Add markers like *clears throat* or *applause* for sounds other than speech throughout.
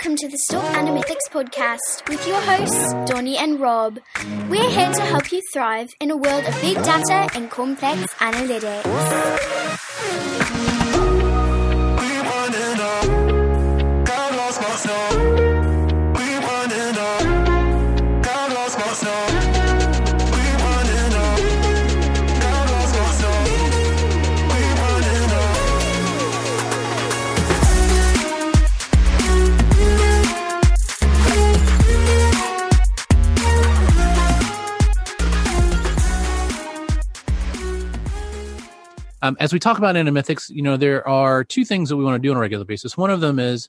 Welcome to the Stalk Animethics podcast with your hosts, Donnie and Rob. We're here to help you thrive in a world of big data and complex analytics. Um, as we talk about animethics, you know, there are two things that we want to do on a regular basis. One of them is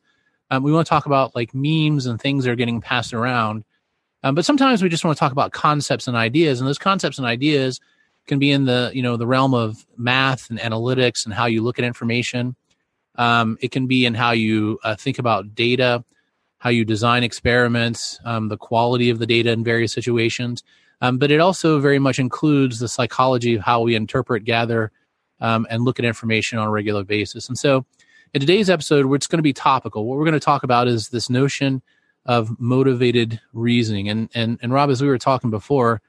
um, we want to talk about like memes and things that are getting passed around. Um, but sometimes we just want to talk about concepts and ideas, and those concepts and ideas can be in the you know the realm of math and analytics and how you look at information. Um, it can be in how you uh, think about data, how you design experiments, um, the quality of the data in various situations. Um, but it also very much includes the psychology of how we interpret, gather, um, and look at information on a regular basis. And so, in today's episode, it's going to be topical. What we're going to talk about is this notion of motivated reasoning. And and and Rob, as we were talking before,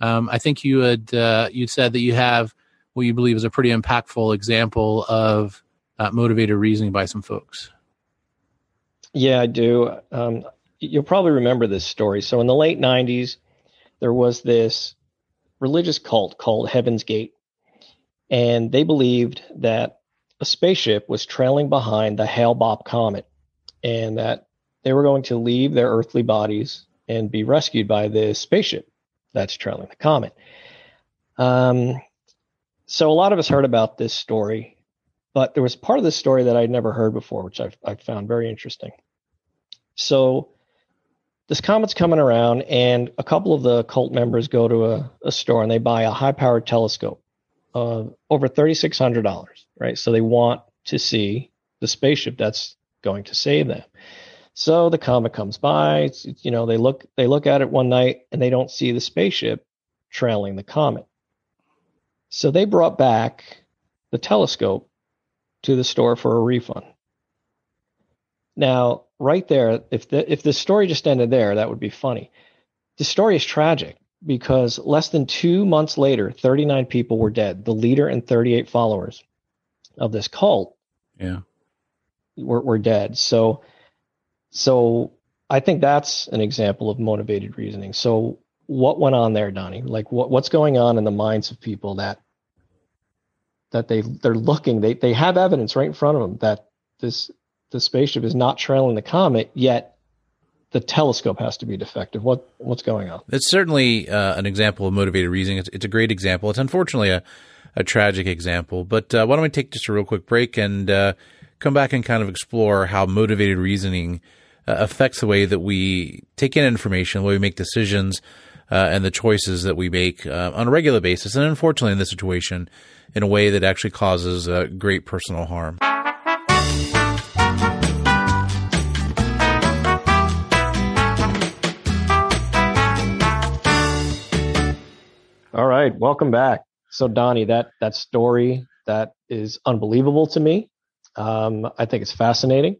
um, I think you had uh, you said that you have what you believe is a pretty impactful example of uh, motivated reasoning by some folks. Yeah, I do. Um, you'll probably remember this story. So in the late '90s, there was this religious cult called Heaven's Gate, and they believed that a spaceship was trailing behind the Hale Bopp comet and that they were going to leave their earthly bodies and be rescued by this spaceship that's trailing the comet. Um, so a lot of us heard about this story, but there was part of the story that I'd never heard before, which I've, I found very interesting. So this comet's coming around, and a couple of the cult members go to a, a store and they buy a high powered telescope uh, over $3,600, right? So they want to see the spaceship that's going to save them. So the comet comes by, it's, you know, they look they look at it one night and they don't see the spaceship trailing the comet. So they brought back the telescope to the store for a refund. Now, right there, if the if the story just ended there, that would be funny. The story is tragic because less than two months later, 39 people were dead. The leader and 38 followers of this cult yeah. were, were dead. So, so I think that's an example of motivated reasoning. So what went on there, Donnie? Like what, what's going on in the minds of people that, that they, they're looking, they, they have evidence right in front of them that this, the spaceship is not trailing the comet, yet the telescope has to be defective. What what's going on? It's certainly uh, an example of motivated reasoning. It's, it's, a great example. It's unfortunately a, a tragic example. But uh, why don't we take just a real quick break and uh, come back and kind of explore how motivated reasoning uh, affects the way that we take in information, the way we make decisions, uh, and the choices that we make uh, on a regular basis. And unfortunately, in this situation, in a way that actually causes great personal harm. Right, welcome back. So Donnie, that that story that is unbelievable to me. Um, I think it's fascinating.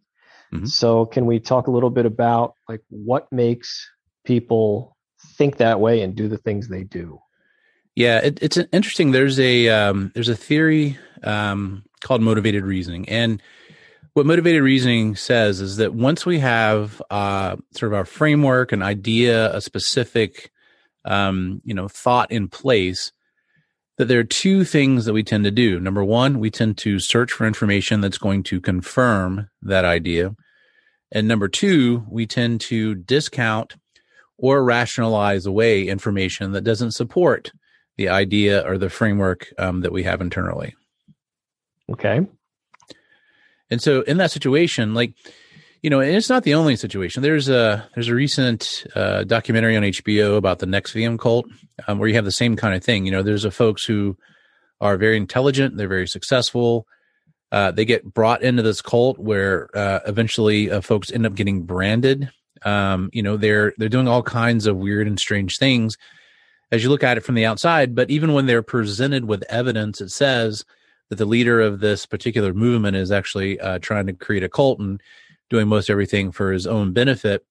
Mm-hmm. So can we talk a little bit about like what makes people think that way and do the things they do? Yeah, it, it's interesting. There's a um, there's a theory um, called motivated reasoning, and what motivated reasoning says is that once we have uh, sort of our framework, an idea, a specific um, you know, thought in place, that there are two things that we tend to do. Number one, we tend to search for information that's going to confirm that idea. And number two, we tend to discount or rationalize away information that doesn't support the idea or the framework um, that we have internally. Okay. And so in that situation, like, you know, and it's not the only situation. There's a there's a recent uh, documentary on HBO about the NXIVM cult, um, where you have the same kind of thing. You know, there's a folks who are very intelligent, they're very successful. Uh, they get brought into this cult where uh, eventually uh, folks end up getting branded. Um, you know, they're they're doing all kinds of weird and strange things as you look at it from the outside. But even when they're presented with evidence, it says that the leader of this particular movement is actually uh, trying to create a cult and doing most everything for his own benefit,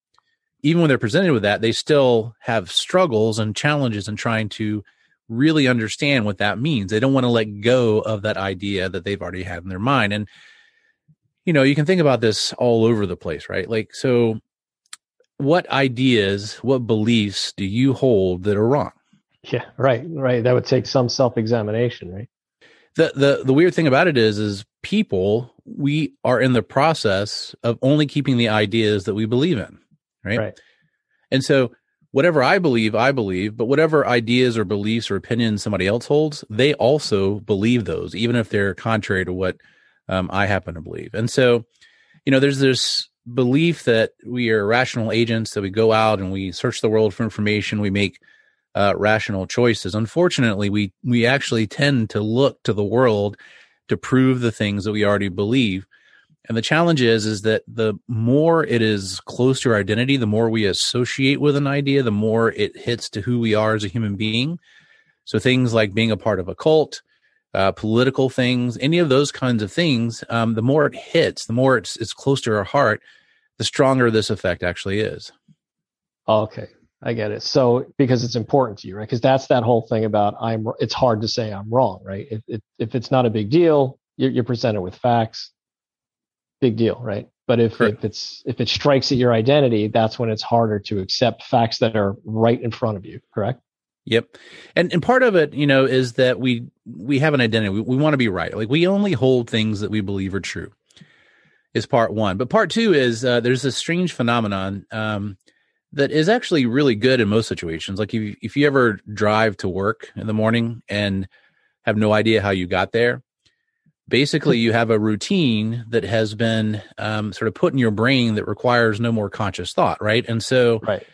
even when they're presented with that, they still have struggles and challenges in trying to really understand what that means. They don't want to let go of that idea that they've already had in their mind. And, you know, you can think about this all over the place, right? Like, so what ideas, what beliefs do you hold that are wrong? Yeah, right, right. That would take some self examination, right? The, the the weird thing about it is is people we are in the process of only keeping the ideas that we believe in right, right. and so whatever I believe, I believe, but whatever ideas or beliefs or opinions somebody else holds, they also believe those, even if they're contrary to what um, I happen to believe. And so, you know, there's this belief that we are rational agents, that we go out and we search the world for information, we make uh, rational choices. Unfortunately, we we actually tend to look to the world to prove the things that we already believe. And the challenge is, is that the more it is close to our identity, the more we associate with an idea, the more it hits to who we are as a human being. So things like being a part of a cult, uh, political things, any of those kinds of things, um, the more it hits, the more it's, it's close to our heart, the stronger this effect actually is. Okay. I get it. So because it's important to you, right? Because that's that whole thing about I'm. It's hard to say I'm wrong, right? If if, if it's not a big deal, you're, you're presented with facts big deal, right? But if, if it's if it strikes at your identity, that's when it's harder to accept facts that are right in front of you, correct? Yep. And and part of it, you know, is that we we have an identity. We, we want to be right. Like we only hold things that we believe are true. Is part one. But part two is uh, there's a strange phenomenon um, that is actually really good in most situations. Like if if you ever drive to work in the morning and have no idea how you got there, basically you have a routine that has been um, sort of put in your brain that requires no more conscious thought right? And so right.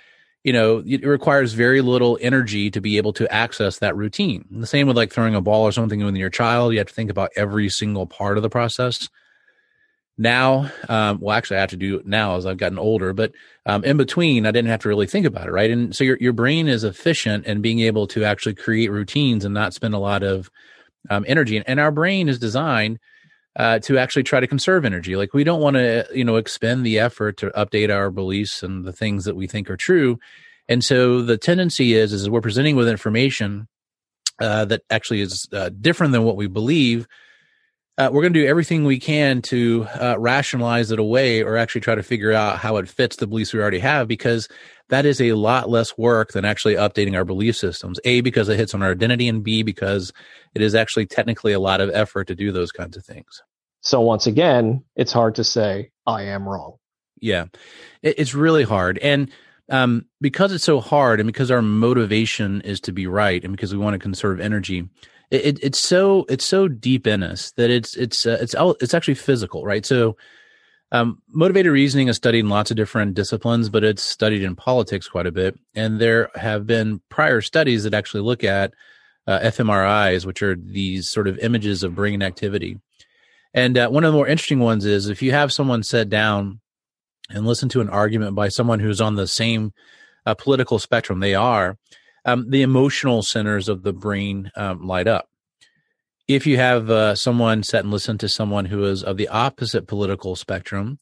you know it requires very little energy to be able to access that routine. And the same with like throwing a ball or something when you're a child. You have to think about every single part of the process now um, well actually i have to do it now as i've gotten older but um, in between i didn't have to really think about it right and so your, your brain is efficient in being able to actually create routines and not spend a lot of um, energy. And our brain is designed uh, to actually try to conserve energy. Like we don't want to, you know, expend the effort to update our beliefs and the things that we think are true. And so the tendency is, is we're presenting with information uh, that actually is uh, different than what we believe. Uh, we're going to do everything we can to uh, rationalize it away or actually try to figure out how it fits the beliefs we already have because that is a lot less work than actually updating our belief systems. A, because it hits on our identity, and B, because it is actually technically a lot of effort to do those kinds of things. So once again, it's hard to say, I am wrong. Yeah, it, it's really hard. And um, because it's so hard and because our motivation is to be right and because we want to conserve energy, it, it, it's so it's so deep in us that it's it's uh, it's it's actually physical, right? So um, motivated reasoning is studied in lots of different disciplines, but it's studied in politics quite a bit. And there have been prior studies that actually look at uh, fMRIs, which are these sort of images of brain activity. And uh, one of the more interesting ones is if you have someone sit down and listen to an argument by someone who's on the same uh, political spectrum they are, um, the emotional centers of the brain um, light up if you have uh, someone sit and listen to someone who is of the opposite political spectrum,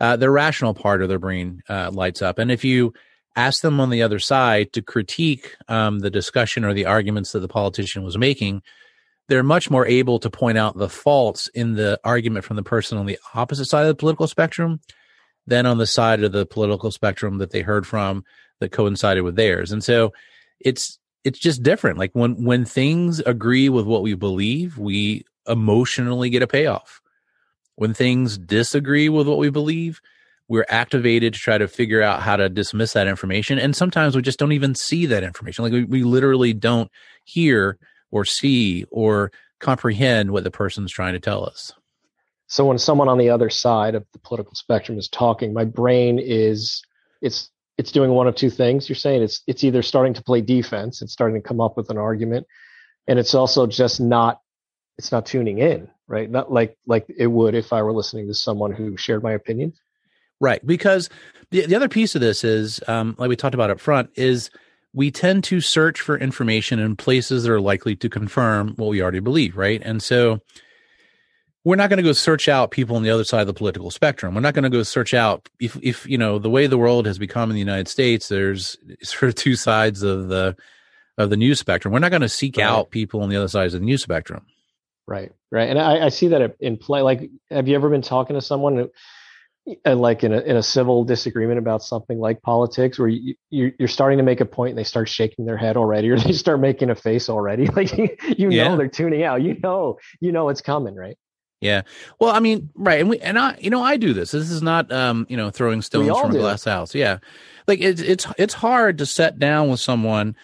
uh, the rational part of their brain uh, lights up. And if you ask them on the other side to critique um, the discussion or the arguments that the politician was making, they're much more able to point out the faults in the argument from the person on the opposite side of the political spectrum than on the side of the political spectrum that they heard from that coincided with theirs. And so it's it's just different. Like when when things agree with what we believe, we emotionally get a payoff. When things disagree with what we believe, we're activated to try to figure out how to dismiss that information. And sometimes we just don't even see that information. Like we, we literally don't hear or see or comprehend what the person's trying to tell us. So when someone on the other side of the political spectrum is talking, my brain is it's it's doing one of two things. You're saying it's it's either starting to play defense, it's starting to come up with an argument, and it's also just not it's not tuning in, right? Not like like it would if I were listening to someone who shared my opinion. Right, because the the other piece of this is, um, like we talked about up front, is we tend to search for information in places that are likely to confirm what we already believe, right? And so we're not going to go search out people on the other side of the political spectrum. We're not going to go search out if, if, you know, the way the world has become in the United States, there's *laughs* sort of two sides of the, of the news spectrum. We're not going to seek right. out people on the other sides of the news spectrum. Right. Right. And I, I see that in play. Like, have you ever been talking to someone who, uh, like in a in a civil disagreement about something like politics, where you, you are starting to make a point and they start shaking their head already, or they start making a face already, *laughs* like you know yeah. they're tuning out. You know, you know it's coming, right? Yeah. Well, I mean, right, and we and I, you know, I do this. This is not, um, you know, throwing stones from a glass house. Yeah, like it's it's it's hard to sit down with someone,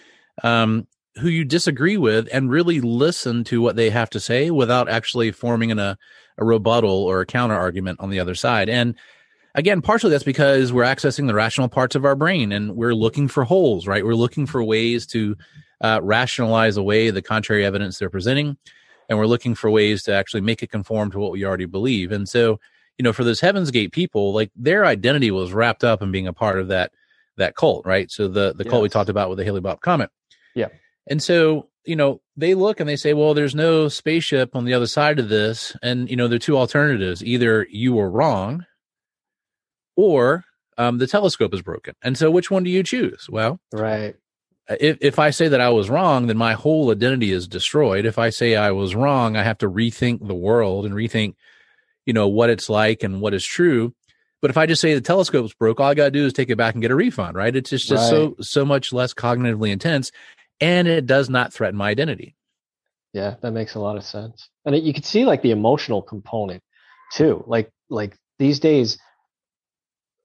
um, who you disagree with and really listen to what they have to say without actually forming in a a rebuttal or a counter argument on the other side. And again, partially that's because we're accessing the rational parts of our brain and we're looking for holes, right? We're looking for ways to uh, rationalize away the contrary evidence they're presenting and we're looking for ways to actually make it conform to what we already believe. And so, you know, for those Heaven's Gate people, like their identity was wrapped up in being a part of that that cult, right? So the the yes. cult we talked about with the Hale Bopp comet. Yeah. And so, you know, they look and they say, well, there's no spaceship on the other side of this. And, you know, there are two alternatives. Either you were wrong or um, the telescope is broken. And so which one do you choose? Well, right if, if I say that I was wrong, then my whole identity is destroyed. If I say I was wrong, I have to rethink the world and rethink, you know, what it's like and what is true. But if I just say the telescope's broke, all I got to do is take it back and get a refund, right? It's just, just right. so so much less cognitively intense, and it does not threaten my identity. Yeah, that makes a lot of sense, and it, you can see like the emotional component too. Like like these days,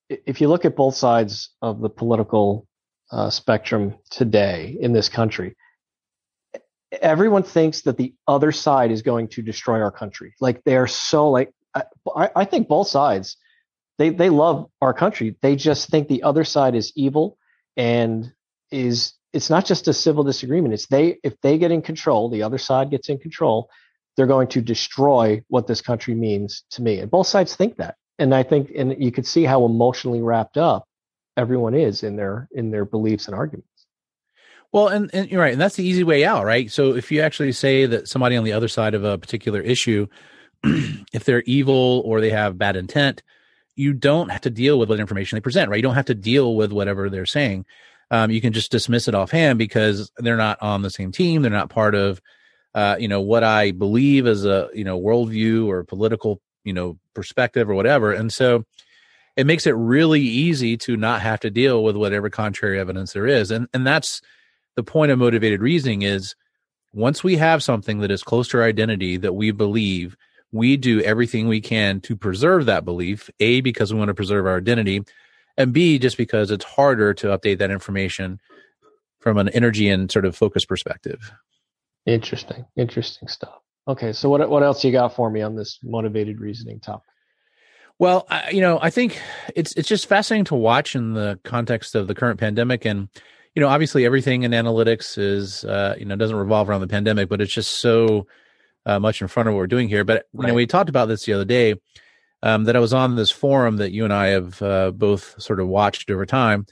if you look at both sides of the political uh, spectrum today in this country, everyone thinks that the other side is going to destroy our country. Like they are so like I, I think both sides they they love our country. They just think the other side is evil and is it's not just a civil disagreement. It's they if they get in control, the other side gets in control, they're going to destroy what this country means to me. And both sides think that. And I think and you could see how emotionally wrapped up everyone is in their in their beliefs and arguments. Well, and, and you're right, and that's the easy way out, right? So if you actually say that somebody on the other side of a particular issue, *clears throat* if they're evil or they have bad intent, you don't have to deal with what information they present, right? You don't have to deal with whatever they're saying. Um, you can just dismiss it offhand because they're not on the same team. They're not part of, uh, you know, what I believe as a you know worldview or political you know perspective or whatever. And so, it makes it really easy to not have to deal with whatever contrary evidence there is. And and that's the point of motivated reasoning is once we have something that is close to our identity that we believe, we do everything we can to preserve that belief, A, because we want to preserve our identity, and B, just because it's harder to update that information from an energy and sort of focus perspective. Interesting. Interesting stuff. Okay, so what what else you got for me on this motivated reasoning topic? Well, I, you know, I think it's it's just fascinating to watch in the context of the current pandemic, and you know, obviously everything in analytics is uh, you know doesn't revolve around the pandemic, but it's just so uh, much in front of what we're doing here. But you know, we talked about this the other day um, that I was on this forum that you and I have uh, both sort of watched over time.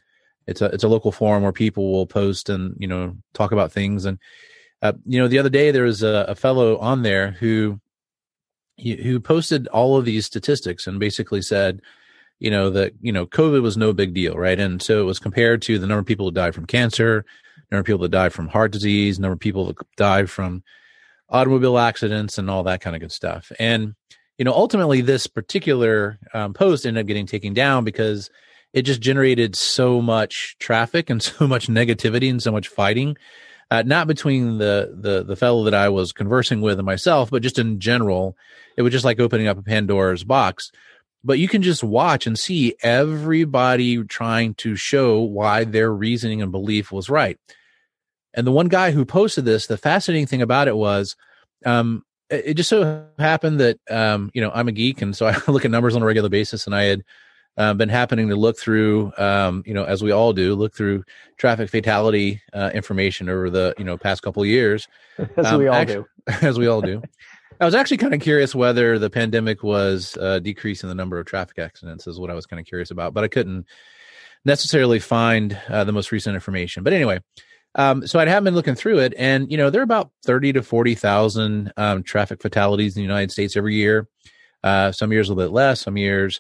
It's a it's a local forum where people will post and you know talk about things, and uh, you know, the other day there was a, a fellow on there who who posted all of these statistics and basically said, you know, that, you know, COVID was no big deal, right? And so it was compared to the number of people that died from cancer, number of people that died from heart disease, number of people that died from automobile accidents and all that kind of good stuff. And, you know, ultimately this particular um, post ended up getting taken down because it just generated so much traffic and *laughs* so much negativity and so much fighting uh, not between the the the fellow that I was conversing with and myself, but just in general. It was just like opening up a Pandora's box. But you can just watch and see everybody trying to show why their reasoning and belief was right. And the one guy who posted this, the fascinating thing about it was, um, it, just so happened that um, you know I'm a geek, and so *laughs* I look at numbers on a regular basis, and I had uh, been happening to look through, um, you know, as we all do, look through traffic fatality uh, information over the you know past couple years. *laughs* As um, we all actually, do. *laughs* As we all do. I was actually kind of curious whether the pandemic was uh, decreasing the number of traffic accidents, is what I was kind of curious about, but I couldn't necessarily find uh, the most recent information. But anyway, Um, so I have been looking through it, and you know there are about thirty to forty thousand um, traffic fatalities in the United States every year. Uh, some years a little bit less, some years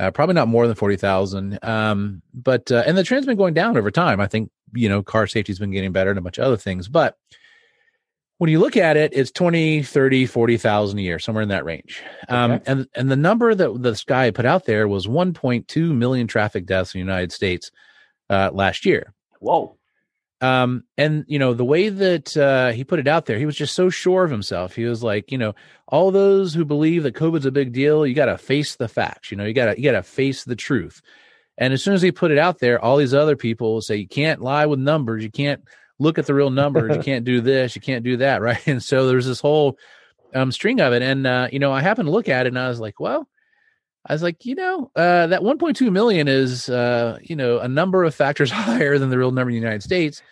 uh, probably not more than forty thousand. Um, but uh, and the trend's been going down over time. I think you know car safety's been getting better and a bunch of other things, but when you look at it, it's 20, 30, 40,000 a year, somewhere in that range. Um, okay. and, and the number that the sky put out there was 1.2 million traffic deaths in the United States uh, last year. Whoa. Um, and you know, the way that uh, he put it out there, he was just so sure of himself. He was like, you know, all those who believe that COVID's a big deal, you got to face the facts. You know, you got to you got to face the truth. And as soon as he put it out there, all these other people say you can't lie with numbers, you can't look at the real numbers. you *laughs* can't do this, you can't do that, *laughs* right? And so there's this whole um, string of it. And uh, you know, I happened to look at it, and I was like, well, I was like, you know, uh, that 1.2 million is, uh, you know, a number of factors *laughs* higher than the real number in the United States.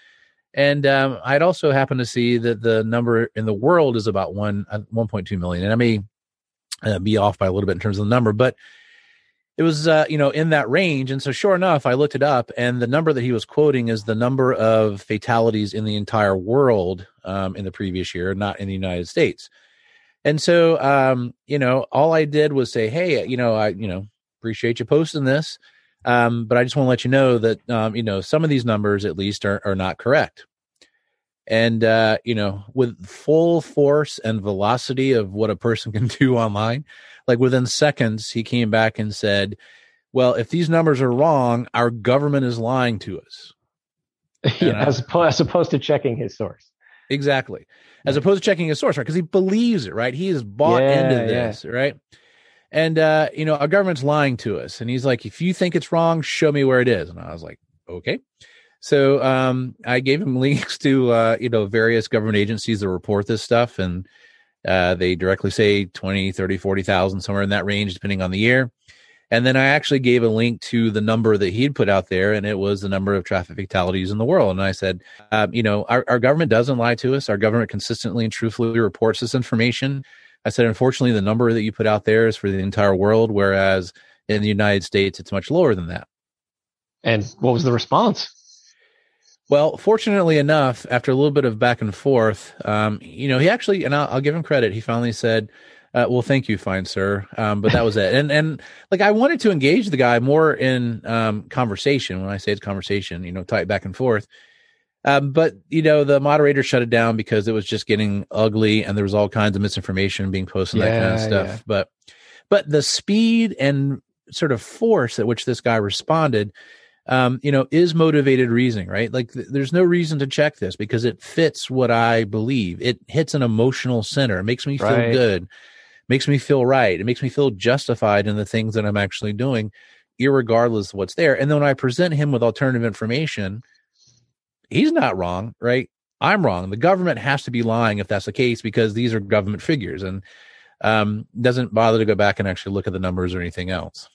And um, I'd also happen to see that the number in the world is about one uh, 1.2 million, and I may uh, be off by a little bit in terms of the number, but it was uh, you know in that range. And so sure enough i looked it up and the number that he was quoting is the number of fatalities in the entire world um, in the previous year not in the united states and so um, you know all i did was say hey you know i you know appreciate you posting this um, but i just want to let you know that um, you know some of these numbers at least are, are not correct and uh, you know with full force and velocity of what a person *laughs* can do online like within seconds, he came back and said, well, if these numbers are wrong, our government is lying to us. *laughs* yeah, as, opposed, as opposed to checking his source. Exactly. As opposed to checking his source, right? Because he believes it, right? He is bought yeah, into this, yeah. right? And uh, you know, our government's lying to us. And he's like, if you think it's wrong, show me where it is. And I was like, okay. So um, I gave him *laughs* links to uh, you know various government agencies that report this stuff, and uh, they directly say 20, 30, 40,000, somewhere in that range, depending on the year. And then I actually gave a link to the number that he'd put out there, and it was the number of traffic fatalities in the world. And I said, uh, you know, our, our government doesn't lie to us. Our government consistently and truthfully reports this information. I said, unfortunately, the number that you put out there is for the entire world, whereas in the United States, it's much lower than that. And what was the response? Well, fortunately enough, after a little bit of back and forth, um, you know, he actually, and I'll, I'll, give him credit. He finally said, uh, "Well, thank you, fine sir," um, but that was it. And and like I wanted to engage the guy more in um, conversation. When I say it's conversation, you know, type back and forth. Um, but you know, the moderator shut it down because it was just getting ugly, and there was all kinds of misinformation being posted, yeah, that kind of stuff. Yeah. But but the speed and sort of force at which this guy responded um, you know, is motivated reasoning, right? Like th- there's no reason to check this because it fits what I believe. It hits an emotional center. It makes me feel right. good, makes me feel right. It makes me feel justified in the things that I'm actually doing, regardless of what's there. And then when I present him with alternative information, he's not wrong, right? I'm wrong. The government has to be lying if that's the case because these are government figures and um, doesn't bother to go back and actually look at the numbers or anything else.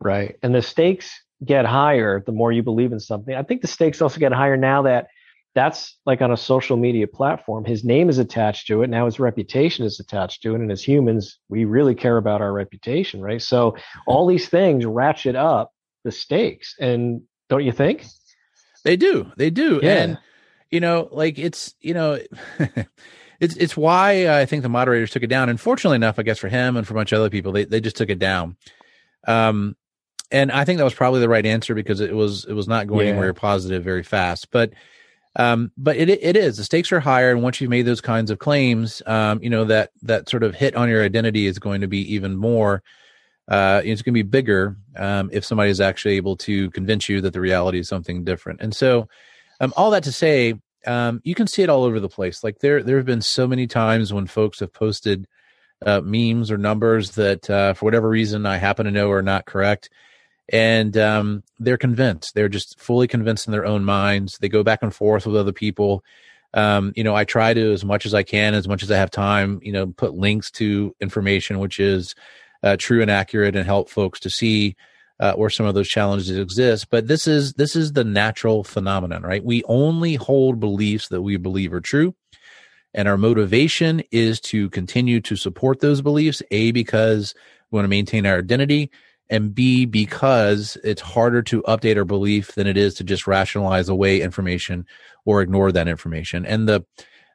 Right. And the stakes get higher the more you believe in something. I think the stakes also get higher now that that's like on a social media platform. His name is attached to it. Now his reputation is attached to it. And as humans, we really care about our reputation, right? So all these things ratchet up the stakes. And don't you think? They do. They do. Yeah. And, you know, like it's, you know, *laughs* it's it's why I think the moderators took it down. And fortunately enough, I guess for him and for a bunch of other people, they, they just took it down. Um, and I think that was probably the right answer because it was it was not going yeah. anywhere positive very fast. But um, but it it is the stakes are higher, and once you've made those kinds of claims, um, you know that that sort of hit on your identity is going to be even more. Uh, it's going to be bigger um, if somebody is actually able to convince you that the reality is something different. And so, um, all that to say, um, you can see it all over the place. Like there, there have been so many times when folks have posted uh, memes or numbers that, uh, for whatever reason, I happen to know are not correct and um, they're convinced. They're just fully convinced in their own minds. They go back and forth with other people. Um, you know, I try to as much as I can, as much as I have time. You know, put links to information which is uh, true and accurate, and help folks to see uh, where some of those challenges exist. But this is this is the natural phenomenon, right? We only hold beliefs that we believe are true. And our motivation is to continue to support those beliefs, A, because we want to maintain our identity, and B, because it's harder to update our belief than it is to just rationalize away information or ignore that information. And the,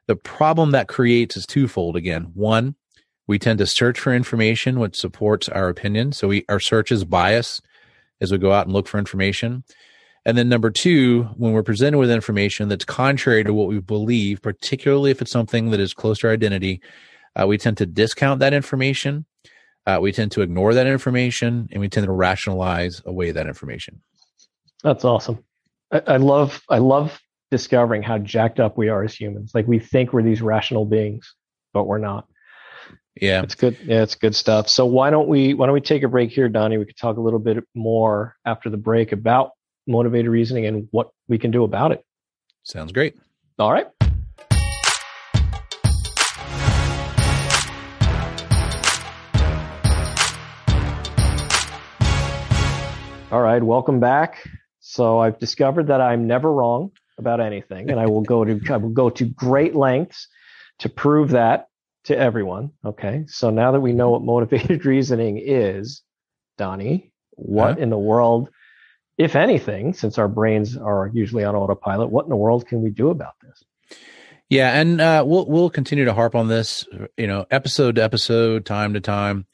the problem that creates is twofold again. One, we tend to search for information which supports our opinion. So we, our search is biased as we go out and look for information. And then number two, when we're presented with information that's contrary to what we believe, particularly if it's something that is close to our identity, uh, we tend to discount that information. Uh, we tend to ignore that information and we tend to rationalize away that information. That's awesome. I, I love, I love discovering how jacked up we are as humans. Like we think we're these rational beings, but we're not. Yeah, it's good. Yeah, it's good stuff. So why don't we why don't we take a break here, Donnie? We could talk a little bit more after the break about motivated reasoning and what we can do about it. Sounds great. All right. All right, welcome back. So I've discovered that I'm never wrong about anything, and I will go to *laughs* I will go to great lengths to prove that to everyone. Okay, so now that we know what motivated *laughs* reasoning is, Donnie, what uh-huh. in the world if anything, since our brains are usually on autopilot, what in the world can we do about this? Yeah, and uh, we'll we'll continue to harp on this, you know, episode to episode, time to time.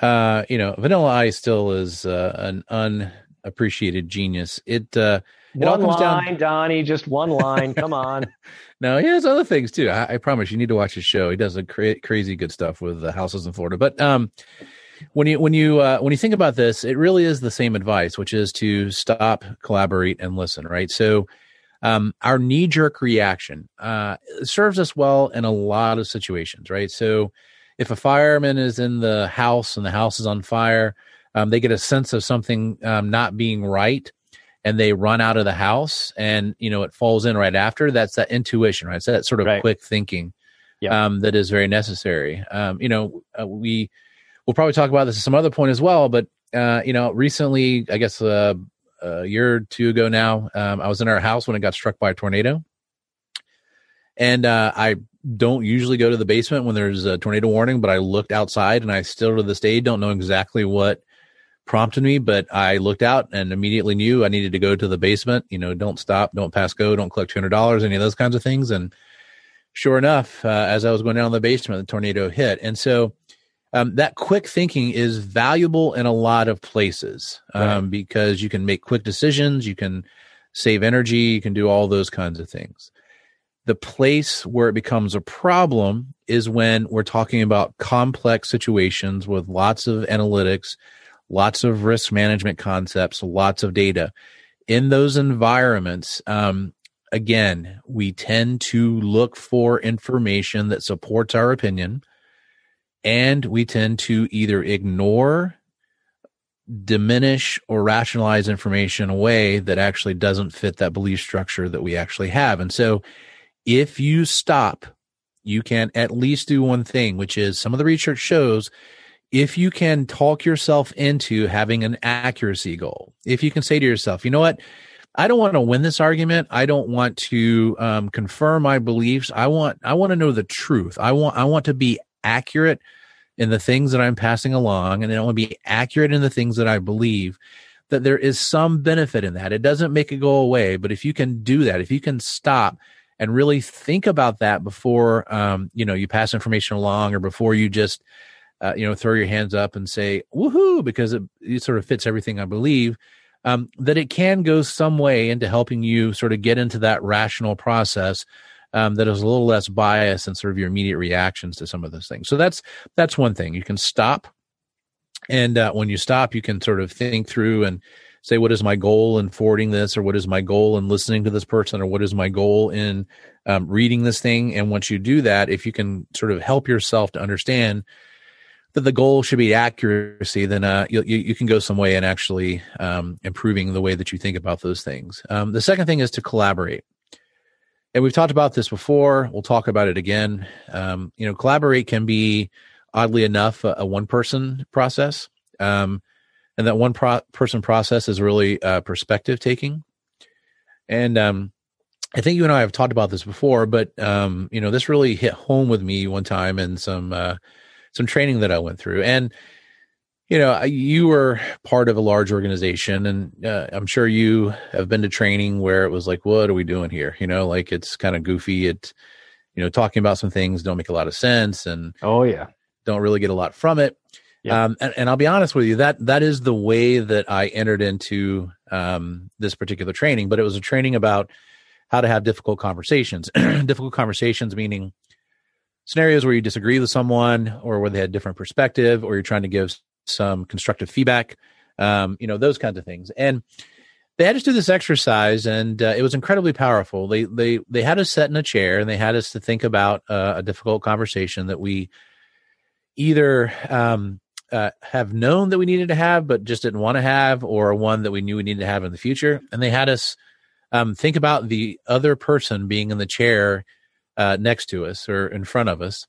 Uh, you know, Vanilla Ice still is uh, an unappreciated genius. It uh, it one all comes line, down. Donnie, just one line. Come on. *laughs* no, he has other things too. I, I, promise you need to watch his show. He does a cra- crazy good stuff with the houses in Florida. But um, when you when you uh, when you think about this, it really is the same advice, which is to stop, collaborate, and listen. Right. So, um, our knee jerk reaction uh, serves us well in a lot of situations. Right. So, if a fireman is in the house and the house is on fire, um, they get a sense of something um, not being right, and they run out of the house, and you know it falls in right after. That's that intuition, right? It's that sort of right. quick thinking. Um, that is very necessary. Um, you know, uh, we we'll probably talk about this at some other point as well. But uh, you know, recently, I guess uh, a year or two ago now, um, I was in our house when it got struck by a tornado, and uh, I don't usually go to the basement when there's a tornado warning, but I looked outside, and I still to this day don't know exactly what prompted me, but I looked out and immediately knew I needed to go to the basement. You know, don't stop, don't pass go, don't collect two hundred dollars, any of those kinds of things, and sure enough, uh, as I was going down the basement, the tornado hit, and so um, that quick thinking is valuable in a lot of places um, right. because you can make quick decisions, you can save energy, you can do all those kinds of things. The place where it becomes a problem is when we're talking about complex situations with lots of analytics, lots of risk management concepts, lots of data. In those environments, um, again, we tend to look for information that supports our opinion and we tend to either ignore diminish or rationalize information in a way that actually doesn't fit that belief structure that we actually have and so if you stop you can at least do one thing which is some of the research shows if you can talk yourself into having an accuracy goal if you can say to yourself you know what I don't want to win this argument. I don't want to um, confirm my beliefs. I want I want to know the truth. I want I want to be accurate in the things that I'm passing along, and I want to be accurate in the things that I believe. That there is some benefit in that. It doesn't make it go away, but if you can do that, if you can stop and really think about that before um, you know you pass information along, or before you just uh, you know throw your hands up and say woohoo because it, it sort of fits everything I believe. Um, that it can go some way into helping you sort of get into that rational process um, that is a little less biased and sort of your immediate reactions to some of those things. So that's that's one thing. You can stop, and uh, when you stop, you can sort of think through and say, what is my goal in forwarding this, or what is my goal in listening to this person, or what is my goal in um, reading this thing. And once you do that, if you can sort of help yourself to understand that the goal should be accuracy, then uh, you, you, can go some way in actually um, improving the way that you think about those things. Um, the second thing is to collaborate and we've talked about this before. We'll talk about it again. Um, you know, collaborate can be oddly enough a, a one person process. Um, and that one pro- person process is really uh, perspective taking. And um, I think you and I have talked about this before, but um, you know, this really hit home with me one time in some uh, some training that I went through. And you know you were part of a large organization and uh, i'm sure you have been to training where it was like what are we doing here you know like it's kind of goofy it you know talking about some things don't make a lot of sense and oh yeah don't really get a lot from it yeah. um, and, and, i'll be honest with you that that is the way that i entered into um, this particular training but it was a training about how to have difficult conversations *clears throat* difficult conversations meaning scenarios where you disagree with someone or where they had a different perspective or you're trying to give some constructive feedback, um, you know, those kinds of things. And they had us do this exercise, and uh, it was incredibly powerful. They they they had us sit in a chair, and they had us to think about uh, a difficult conversation that we either um, uh, have known that we needed to have, but just didn't want to have, or one that we knew we needed to have in the future. And they had us um, think about the other person being in the chair uh, next to us or in front of us,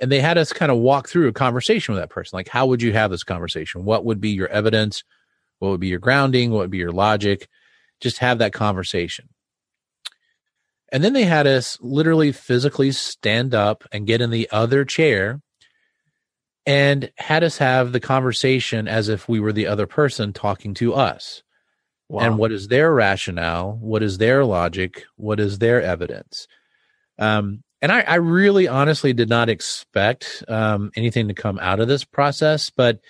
and they had us kind of walk through a conversation with that person. Like, how would you have this conversation? What would be your evidence? What would be your grounding? What would be your logic? Just have that conversation. And then they had us literally physically stand up and get in the other chair and had us have the conversation as if we were the other person talking to us. Wow. And what is their rationale? What is their logic? What is their evidence? Um, and I, I really honestly did not expect um, anything to come out of this process, but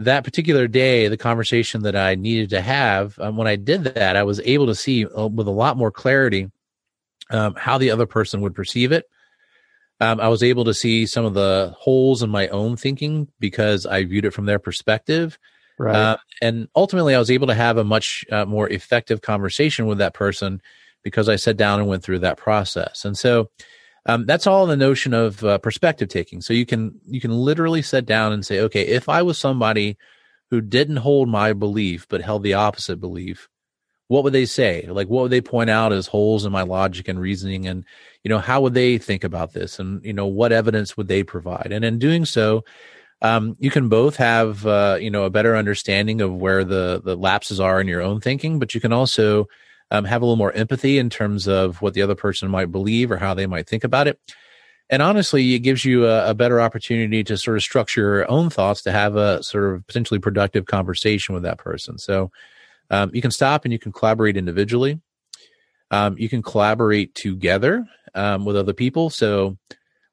that particular day, the conversation that I needed to have, um, when I did that, I was able to see uh, with a lot more clarity um, how the other person would perceive it. Um, I was able to see some of the holes in my own thinking because I viewed it from their perspective. Right. Uh, and ultimately, I was able to have a much uh, more effective conversation with that person because I sat down and went through that process. And so, um, that's all the notion of uh, perspective taking. So you can you can literally sit down and say, okay, if I was somebody who didn't hold my belief but held the opposite belief, what would they say? Like, what would they point out as holes in my logic and reasoning? And you know, how would they think about this? And you know, what evidence would they provide? And in doing so, um, you can both have uh, you know a better understanding of where the the lapses are in your own thinking, but you can also um, have a little more empathy in terms of what the other person might believe or how they might think about it. And honestly, it gives you a, a better opportunity to sort of structure your own thoughts to have a sort of potentially productive conversation with that person. So um, you can stop and you can collaborate individually. Um, you can collaborate together um, with other people. So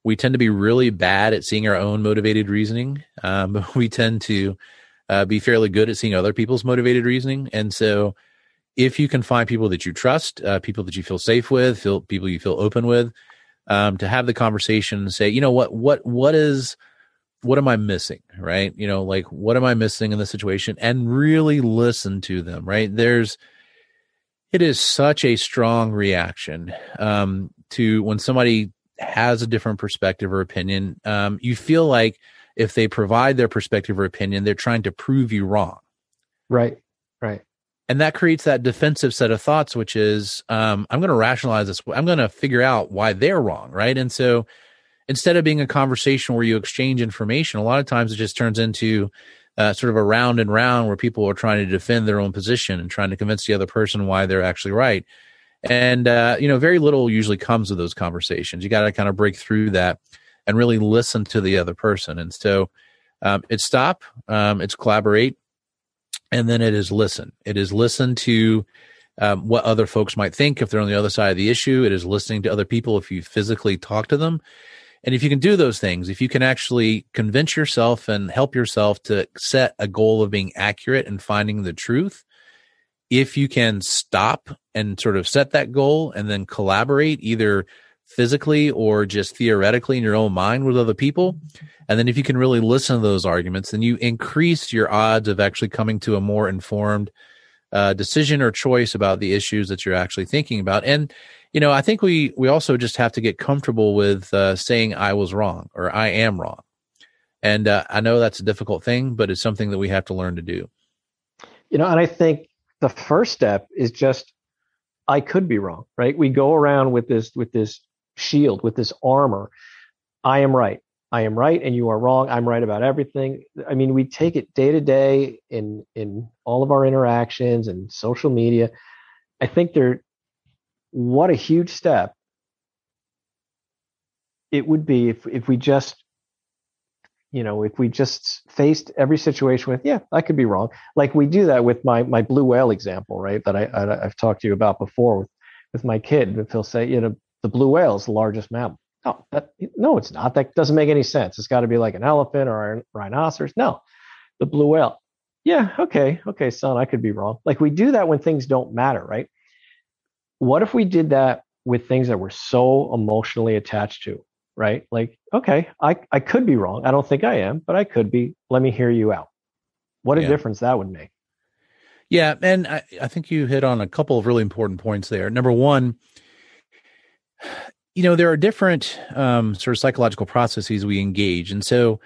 we tend to be really bad at seeing our own motivated reasoning, um, *laughs* but we tend to uh, be fairly good at seeing other people's motivated reasoning. And so if you can find people that you trust, uh, people that you feel safe with, feel people you feel open with, um, to have the conversation and say, you know what, what, what is, what am I missing? Right. You know, like what am I missing in the situation and really listen to them. Right. There's, it is such a strong reaction, um, to when somebody has a different perspective or opinion. Um, you feel like if they provide their perspective or opinion, they're trying to prove you wrong. Right. Right and that creates that defensive set of thoughts which is um, i'm going to rationalize this i'm going to figure out why they're wrong right and so instead of being a conversation where you exchange information a lot of times it just turns into uh, sort of a round and round where people are trying to defend their own position and trying to convince the other person why they're actually right and uh, you know very little usually comes of those conversations you got to kind of break through that and really listen to the other person and so um, it's stop um, it's collaborate and then it is listen. It is listen to um, what other folks might think if they're on the other side of the issue. It is listening to other people if you physically talk to them. And if you can do those things, if you can actually convince yourself and help yourself to set a goal of being accurate and finding the truth, if you can stop and sort of set that goal and then collaborate either physically or just theoretically in your own mind with other people, and then if you can really listen to those arguments, then you increase your odds of actually coming to a more informed uh, decision or choice about the issues that you're actually thinking about. And you know, I think we we also just have to get comfortable with uh, saying I was wrong or I am wrong. And uh, I know that's a difficult thing, but it's something that we have to learn to do. You know, and I think the first step is just I could be wrong, right? We go around with this with this shield, with this armor. I am right. I am right and you are wrong. I'm right about everything. I mean, we take it day to day in in all of our interactions and social media. I think there what a huge step it would be if if we just you know, if we just faced every situation with, yeah, I could be wrong. Like we do that with my my blue whale example, right? That I, I have talked to you about before with with my kid. If he'll say, you know, the blue whale is the largest mammal. No, that, no, it's not. That doesn't make any sense. It's got to be like an elephant or a rhinoceros. No, the blue whale. Yeah, okay, okay, son, I could be wrong. Like we do that when things don't matter, right? What if we did that with things that we're so emotionally attached to, right? Like, okay, I, I could be wrong. I don't think I am, but I could be. Let me hear you out. What a yeah. difference that would make. Yeah. And I, I think you hit on a couple of really important points there. Number one, you know, there are different um, sort of psychological processes we engage. And so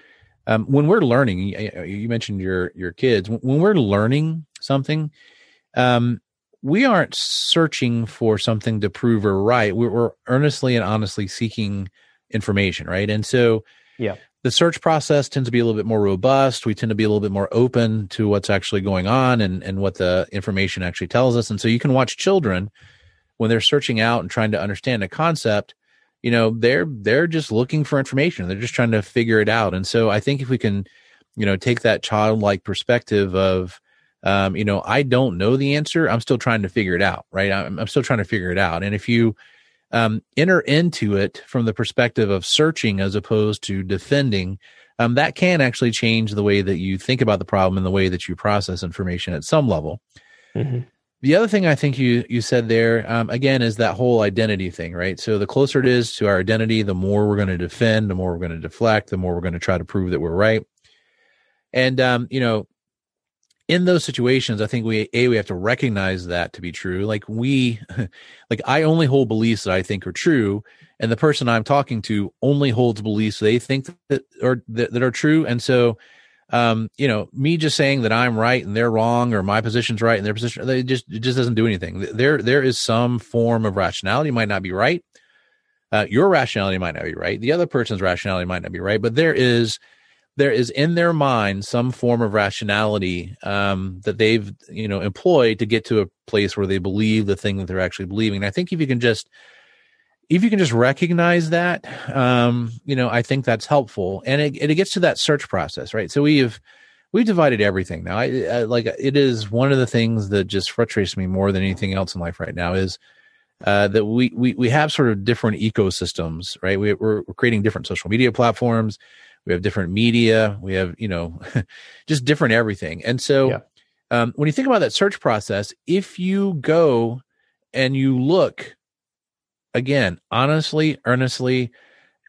um, when we're learning, you mentioned your, your kids, when we're learning something, um, we aren't searching for something to prove or right. We're, we're, earnestly and honestly seeking information, right? And so, yeah, the search process tends to be a little bit more robust. We tend to be a little bit more open to what's actually going on and and what the information actually tells us. And so, you can watch children when they're searching out and trying to understand a concept. You know, they're they're just looking for information. They're just trying to figure it out. And so, I think if we can, you know, take that childlike perspective of um, you know, I don't know the answer. I'm still trying to figure it out, right? I'm, I'm still trying to figure it out. And if you um, enter into it from the perspective of searching as opposed to defending, um, that can actually change the way that you think about the problem and the way that you process information at some level. Mm-hmm. The other thing I think you you said there um, again is that whole identity thing, right? So the closer it is to our identity, the more we're going to defend, the more we're going to deflect, the more we're going to try to prove that we're right. And um, you know, in those situations, I think we a we have to recognize that to be true. Like we, *laughs* like I only hold beliefs that I think are true, and the person I'm talking to only holds beliefs they think that are that, that are true. And so, um, you know, me just saying that I'm right and they're wrong, or my position's right and their position, they just it just doesn't do anything. There there is some form of rationality might not be right. Uh, your rationality might not be right. The other person's rationality might not be right, but there is there is in their mind some form of rationality um, that they've you know employed to get to a place where they believe the thing that they're actually believing. And I think if you can just if you can just recognize that, um, you know, I think that's helpful, and it, it gets to that search process, right? So we've we've divided everything now. I, I, like it is one of the things that just frustrates me more than anything else in life right now is uh, that we, we we have sort of different ecosystems, right? We, we're, we're creating different social media platforms we have different media. We have you know *laughs* just different everything. And so yeah. um, when you think about that search process if you go and you look again honestly earnestly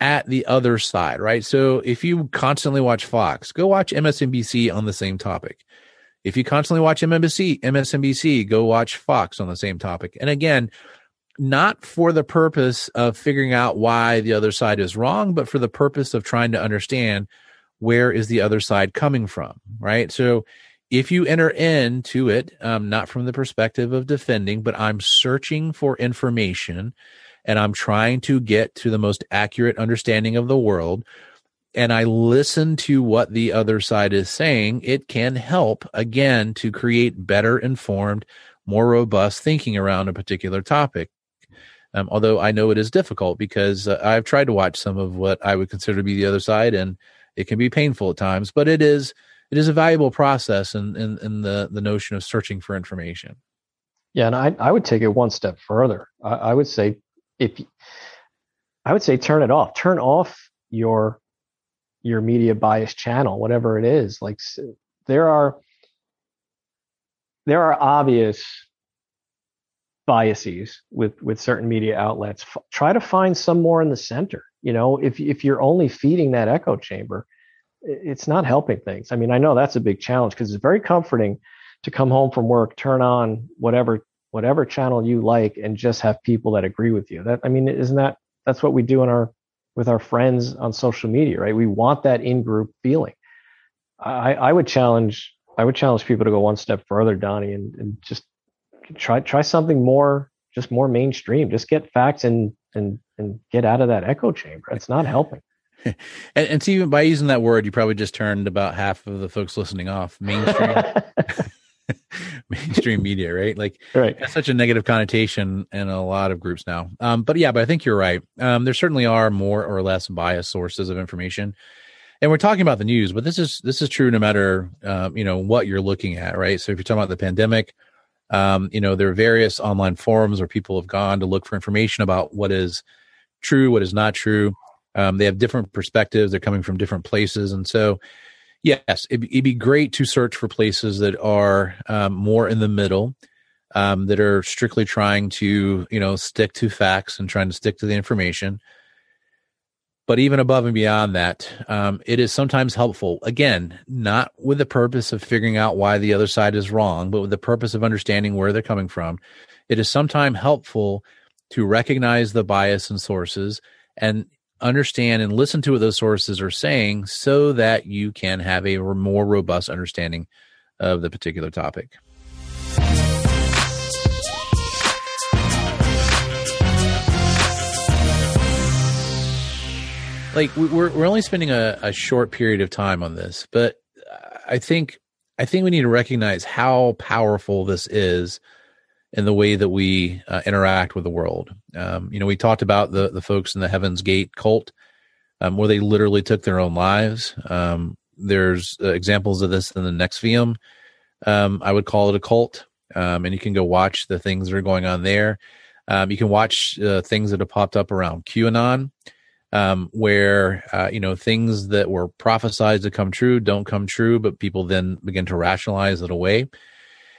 at the other side right? So if you constantly watch fox go watch msnbc on the same topic. If you constantly watch msnbc msnbc go watch fox on the same topic. And again not for the purpose of figuring out why the other side is wrong, but for the purpose of trying to understand where is the other side coming from, right? So if you enter into it, um, not from the perspective of defending, but I'm searching for information and I'm trying to get to the most accurate understanding of the world, and I listen to what the other side is saying, it can help again to create better informed, more robust thinking around a particular topic. Um, although I know it is difficult because uh, I've tried to watch some of what I would consider to be the other side, and it can be painful at times. But it is it is a valuable process in in, in the the notion of searching for information. Yeah, and I I would take it one step further. I, I would say if I would say turn it off. Turn off your your media bias channel, whatever it is. Like there are there are obvious biases with with certain media outlets. F- try to find some more in the center you know? If if you're only feeding that echo chamber it's not helping things. I mean i know that's a big challenge because it's very comforting to come home from work turn on whatever whatever channel you like and just have people that agree with you. That i mean isn't that that's what we do in our with our friends on social media right? We want that in group feeling. I i would challenge i would challenge people to go one step further donnie and, and just try try something more just more mainstream. Just get facts and and and get out of that echo chamber. It's not helping. *laughs* And, and see by using that word you probably just turned about half of the folks listening off mainstream *laughs* *laughs* mainstream media right? Like right. that's such a negative connotation in a lot of groups now. Um but yeah but i think you're right. Um there certainly are more or less biased sources of information. And we're talking about the news, but this is this is true no matter um, you know what you're looking at, right? So if you're talking about the pandemic, um, you know there are various online forums where people have gone to look for information about what is true, what is not true. Um, they have different perspectives; they're coming from different places, and so yes, it'd, it'd be great to search for places that are um, more in the middle. Um, that are strictly trying to, you know, stick to facts and trying to stick to the information. But even above and beyond that, um, it is sometimes helpful, again, not with the purpose of figuring out why the other side is wrong, but with the purpose of understanding where they're coming from. It is sometimes helpful to recognize the bias in sources and understand and listen to what those sources are saying so that you can have a more robust understanding of the particular topic. Like we're we're only spending a, a short period of time on this, but I think I think we need to recognize how powerful this is in the way that we uh, interact with the world. Um, you know, we talked about the the folks in the Heaven's Gate cult, um, where they literally took their own lives. Um, there's uh, examples of this in the NXIVM. Um, I would call it a cult, um, and you can go watch the things that are going on there. Um, you can watch uh, things that have popped up around QAnon um, where uh, you know things that were prophesied to come true don't come true, but people then begin to rationalize it away,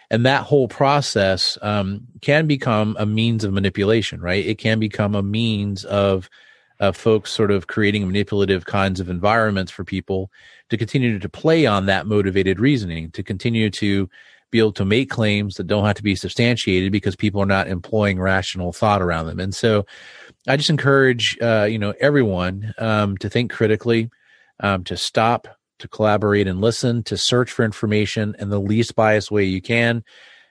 and that whole process um, can become a means of manipulation. Right? It can become a means of folks sort of creating manipulative kinds of environments for people to continue to play on that motivated reasoning, to continue to be able to make claims that don't have to be substantiated because people are not employing rational thought around them. And so I just encourage, uh, you know, everyone um, to think critically, um, to stop, to collaborate and listen, to search for information in the least biased way you can,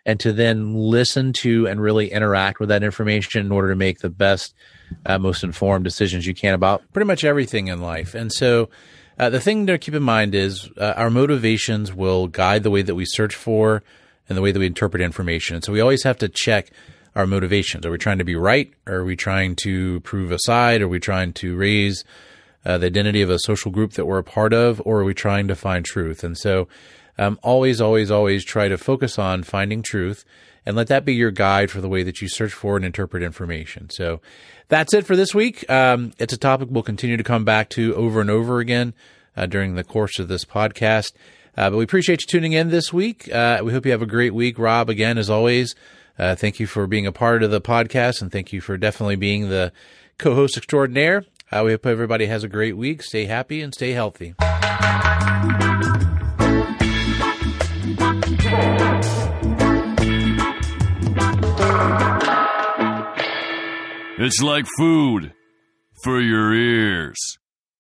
and to then listen to and really interact with that information in order to make the best, uh, most informed decisions you can about pretty much everything in life. And so, uh, the thing to keep in mind is uh, our motivations will guide the way that we search for and the way that we interpret information. And so we always have to check our motivations. Are we trying to be right? Are we trying to prove a side? Are we trying to raise uh, the identity of a social group that we're a part of? Or are we trying to find truth? And so um, always, always, always try to focus on finding truth and let that be your guide for the way that you search for and interpret information. So that's it for this week. Um, it's a topic we'll continue to come back to over and over again uh, during the course of this podcast. Uh, but we appreciate you tuning in this week. Uh, we hope you have a great week. Rob, again, as always, uh, thank you for being a part of the podcast and thank you for definitely being the co host extraordinaire. We hope everybody has a great week. Stay happy and stay healthy. It's like food for your ears.